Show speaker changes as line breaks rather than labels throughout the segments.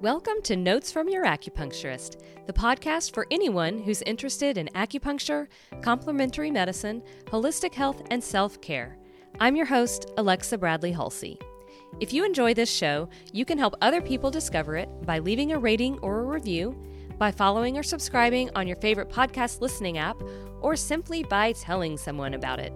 Welcome to Notes from Your Acupuncturist, the podcast for anyone who's interested in acupuncture, complementary medicine, holistic health, and self care. I'm your host, Alexa Bradley Halsey. If you enjoy this show, you can help other people discover it by leaving a rating or a review, by following or subscribing on your favorite podcast listening app, or simply by telling someone about it.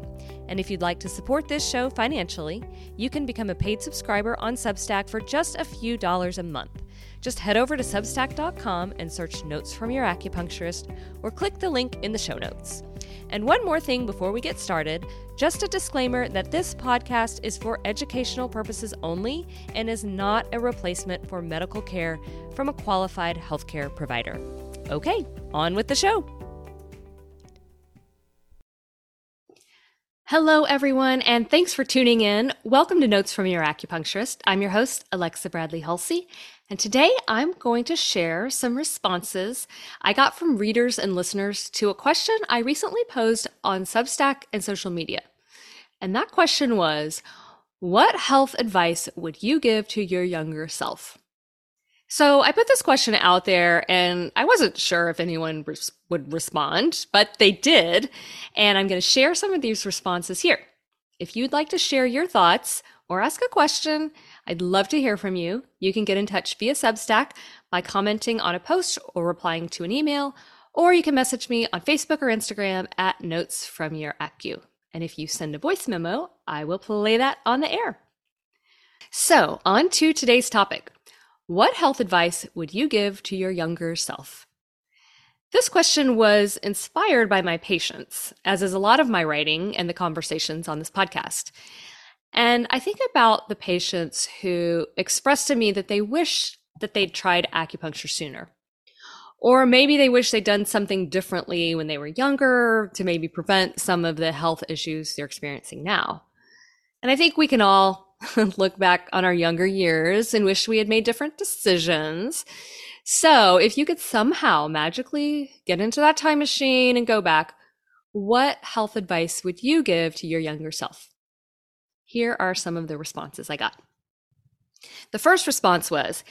And if you'd like to support this show financially, you can become a paid subscriber on Substack for just a few dollars a month. Just head over to substack.com and search Notes from Your Acupuncturist or click the link in the show notes. And one more thing before we get started just a disclaimer that this podcast is for educational purposes only and is not a replacement for medical care from a qualified healthcare provider. Okay, on with the show. Hello, everyone, and thanks for tuning in. Welcome to Notes from Your Acupuncturist. I'm your host, Alexa Bradley Halsey, and today I'm going to share some responses I got from readers and listeners to a question I recently posed on Substack and social media. And that question was What health advice would you give to your younger self? So I put this question out there and I wasn't sure if anyone res- would respond, but they did. And I'm going to share some of these responses here. If you'd like to share your thoughts or ask a question, I'd love to hear from you. You can get in touch via Substack by commenting on a post or replying to an email, or you can message me on Facebook or Instagram at Notes from Your Acu. And if you send a voice memo, I will play that on the air. So, on to today's topic. What health advice would you give to your younger self? This question was inspired by my patients, as is a lot of my writing and the conversations on this podcast. And I think about the patients who expressed to me that they wish that they'd tried acupuncture sooner. Or maybe they wish they'd done something differently when they were younger to maybe prevent some of the health issues they're experiencing now. And I think we can all look back on our younger years and wish we had made different decisions. So, if you could somehow magically get into that time machine and go back, what health advice would you give to your younger self? Here are some of the responses I got. The first response was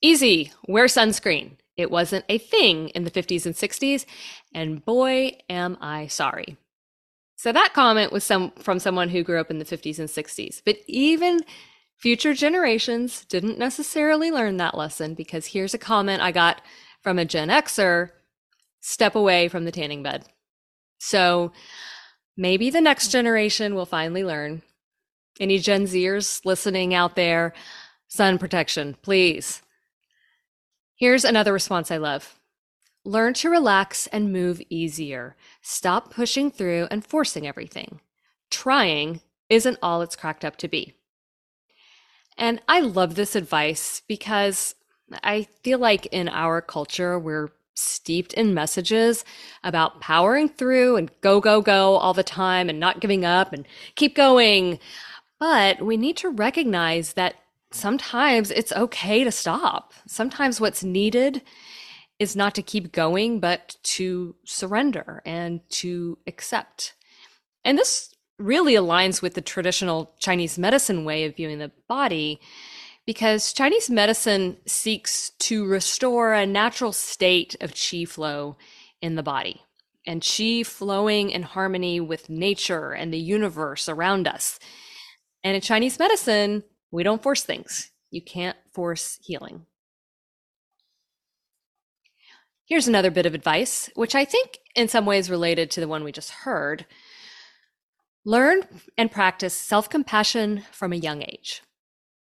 easy, wear sunscreen. It wasn't a thing in the 50s and 60s, and boy, am I sorry. So that comment was some from someone who grew up in the 50s and 60s. But even future generations didn't necessarily learn that lesson because here's a comment I got from a Gen Xer step away from the tanning bed. So maybe the next generation will finally learn. Any Gen Zers listening out there, sun protection, please. Here's another response I love Learn to relax and move easier. Stop pushing through and forcing everything. Trying isn't all it's cracked up to be. And I love this advice because I feel like in our culture, we're steeped in messages about powering through and go, go, go all the time and not giving up and keep going. But we need to recognize that sometimes it's okay to stop. Sometimes what's needed is not to keep going, but to surrender and to accept. And this really aligns with the traditional Chinese medicine way of viewing the body because Chinese medicine seeks to restore a natural state of qi flow in the body and qi flowing in harmony with nature and the universe around us. And in Chinese medicine, we don't force things. You can't force healing. Here's another bit of advice, which I think in some ways related to the one we just heard. Learn and practice self compassion from a young age.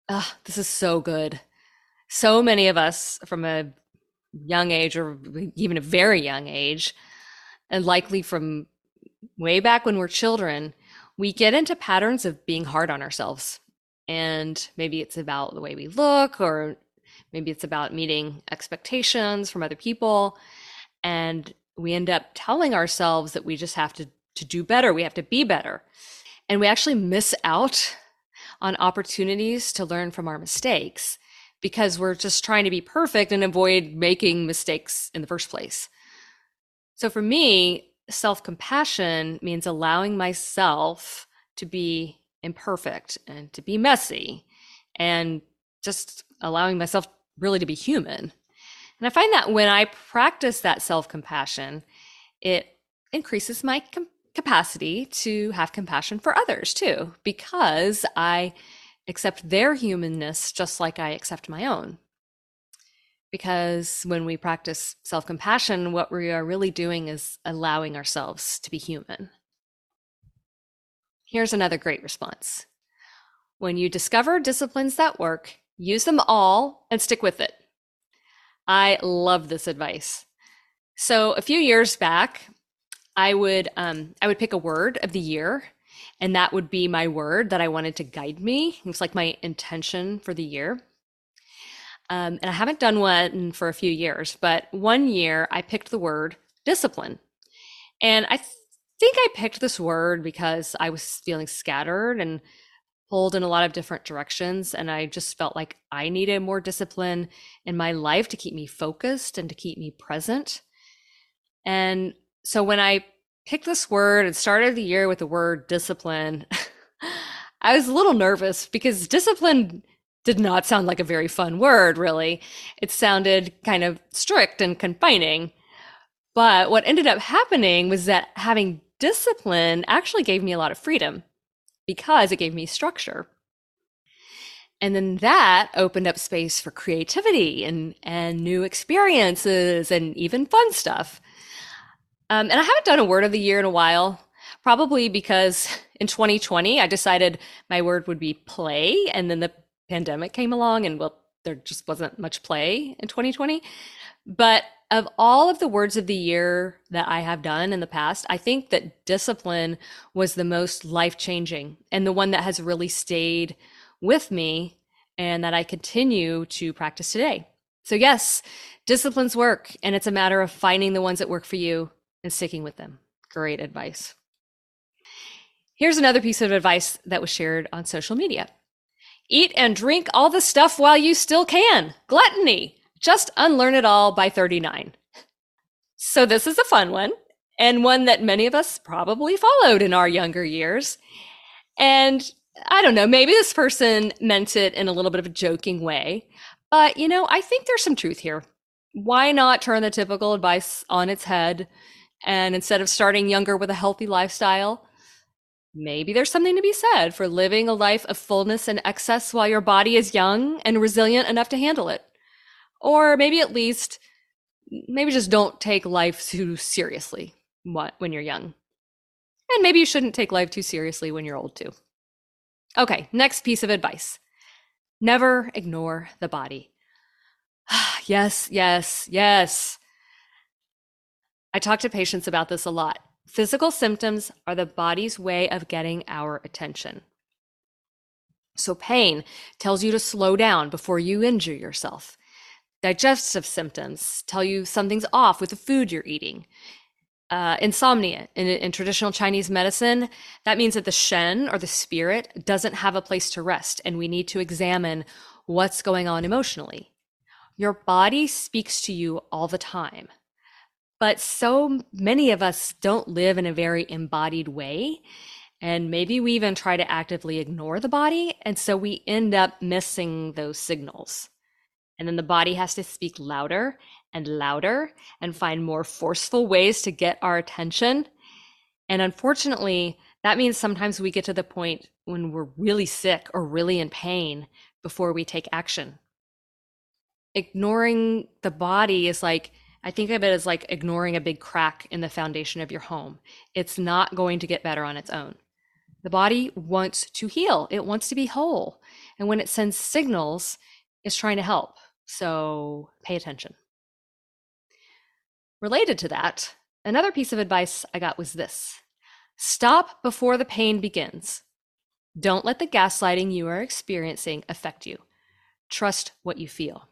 Ah, this is so good. So many of us from a young age, or even a very young age, and likely from way back when we're children, we get into patterns of being hard on ourselves. And maybe it's about the way we look, or Maybe it's about meeting expectations from other people. And we end up telling ourselves that we just have to, to do better, we have to be better. And we actually miss out on opportunities to learn from our mistakes because we're just trying to be perfect and avoid making mistakes in the first place. So for me, self compassion means allowing myself to be imperfect and to be messy and just allowing myself really to be human. And I find that when I practice that self compassion, it increases my com- capacity to have compassion for others too, because I accept their humanness just like I accept my own. Because when we practice self compassion, what we are really doing is allowing ourselves to be human. Here's another great response. When you discover disciplines that work, use them all and stick with it. I love this advice. So a few years back, I would um, I would pick a word of the year, and that would be my word that I wanted to guide me. It was like my intention for the year. Um, and I haven't done one for a few years, but one year I picked the word discipline, and I th- think I picked this word because I was feeling scattered and pulled in a lot of different directions. And I just felt like I needed more discipline in my life to keep me focused and to keep me present. And so when I picked this word and started the year with the word discipline, I was a little nervous because discipline did not sound like a very fun word, really. It sounded kind of strict and confining. But what ended up happening was that having discipline actually gave me a lot of freedom because it gave me structure. And then that opened up space for creativity and, and new experiences and even fun stuff. Um, and I haven't done a word of the year in a while, probably because in 2020, I decided my word would be play. And then the pandemic came along, and well, there just wasn't much play in 2020. But of all of the words of the year that I have done in the past, I think that discipline was the most life changing and the one that has really stayed with me and that I continue to practice today. So, yes, disciplines work, and it's a matter of finding the ones that work for you and sticking with them. Great advice. Here's another piece of advice that was shared on social media eat and drink all the stuff while you still can. Gluttony. Just unlearn it all by 39. So, this is a fun one, and one that many of us probably followed in our younger years. And I don't know, maybe this person meant it in a little bit of a joking way, but you know, I think there's some truth here. Why not turn the typical advice on its head? And instead of starting younger with a healthy lifestyle, maybe there's something to be said for living a life of fullness and excess while your body is young and resilient enough to handle it. Or maybe at least, maybe just don't take life too seriously when you're young. And maybe you shouldn't take life too seriously when you're old too. Okay, next piece of advice never ignore the body. yes, yes, yes. I talk to patients about this a lot. Physical symptoms are the body's way of getting our attention. So, pain tells you to slow down before you injure yourself. Digestive symptoms tell you something's off with the food you're eating. Uh, insomnia in, in traditional Chinese medicine, that means that the Shen or the spirit doesn't have a place to rest, and we need to examine what's going on emotionally. Your body speaks to you all the time. But so many of us don't live in a very embodied way. And maybe we even try to actively ignore the body. And so we end up missing those signals. And then the body has to speak louder and louder and find more forceful ways to get our attention. And unfortunately, that means sometimes we get to the point when we're really sick or really in pain before we take action. Ignoring the body is like, I think of it as like ignoring a big crack in the foundation of your home. It's not going to get better on its own. The body wants to heal, it wants to be whole. And when it sends signals, it's trying to help. So pay attention. Related to that, another piece of advice I got was this stop before the pain begins. Don't let the gaslighting you are experiencing affect you. Trust what you feel.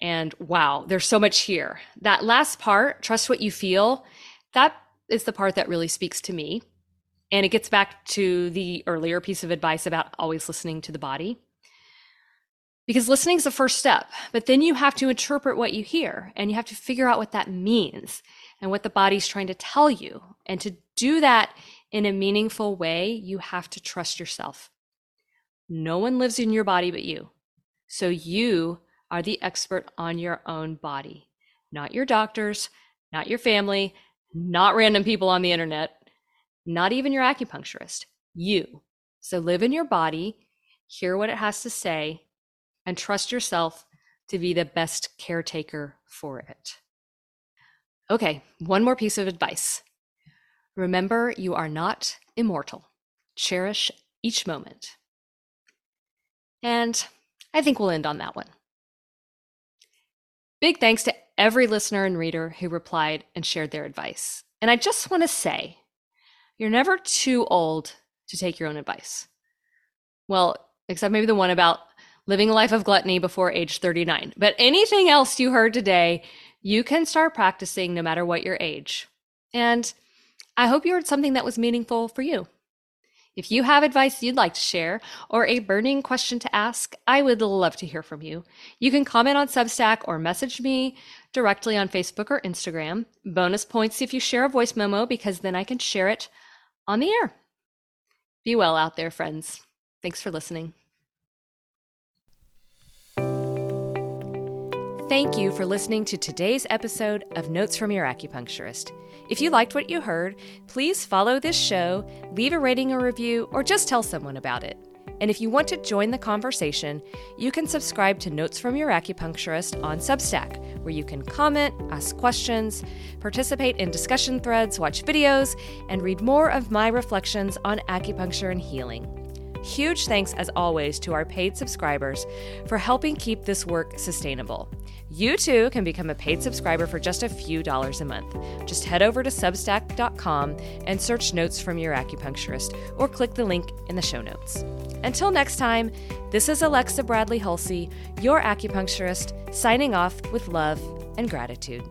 And wow, there's so much here. That last part, trust what you feel, that is the part that really speaks to me. And it gets back to the earlier piece of advice about always listening to the body because listening is the first step but then you have to interpret what you hear and you have to figure out what that means and what the body's trying to tell you and to do that in a meaningful way you have to trust yourself no one lives in your body but you so you are the expert on your own body, not your doctors, not your family, not random people on the internet, not even your acupuncturist, you. So live in your body, hear what it has to say, and trust yourself to be the best caretaker for it. Okay, one more piece of advice. Remember, you are not immortal. Cherish each moment. And I think we'll end on that one. Big thanks to every listener and reader who replied and shared their advice. And I just want to say, you're never too old to take your own advice. Well, except maybe the one about living a life of gluttony before age 39. But anything else you heard today, you can start practicing no matter what your age. And I hope you heard something that was meaningful for you. If you have advice you'd like to share or a burning question to ask, I would love to hear from you. You can comment on Substack or message me directly on Facebook or Instagram. Bonus points if you share a voice memo because then I can share it on the air. Be well out there, friends. Thanks for listening. Thank you for listening to today's episode of Notes from Your Acupuncturist. If you liked what you heard, please follow this show, leave a rating or review, or just tell someone about it. And if you want to join the conversation, you can subscribe to Notes from Your Acupuncturist on Substack, where you can comment, ask questions, participate in discussion threads, watch videos, and read more of my reflections on acupuncture and healing. Huge thanks, as always, to our paid subscribers for helping keep this work sustainable. You too can become a paid subscriber for just a few dollars a month. Just head over to substack.com and search notes from your acupuncturist or click the link in the show notes. Until next time, this is Alexa Bradley Hulsey, your acupuncturist, signing off with love and gratitude.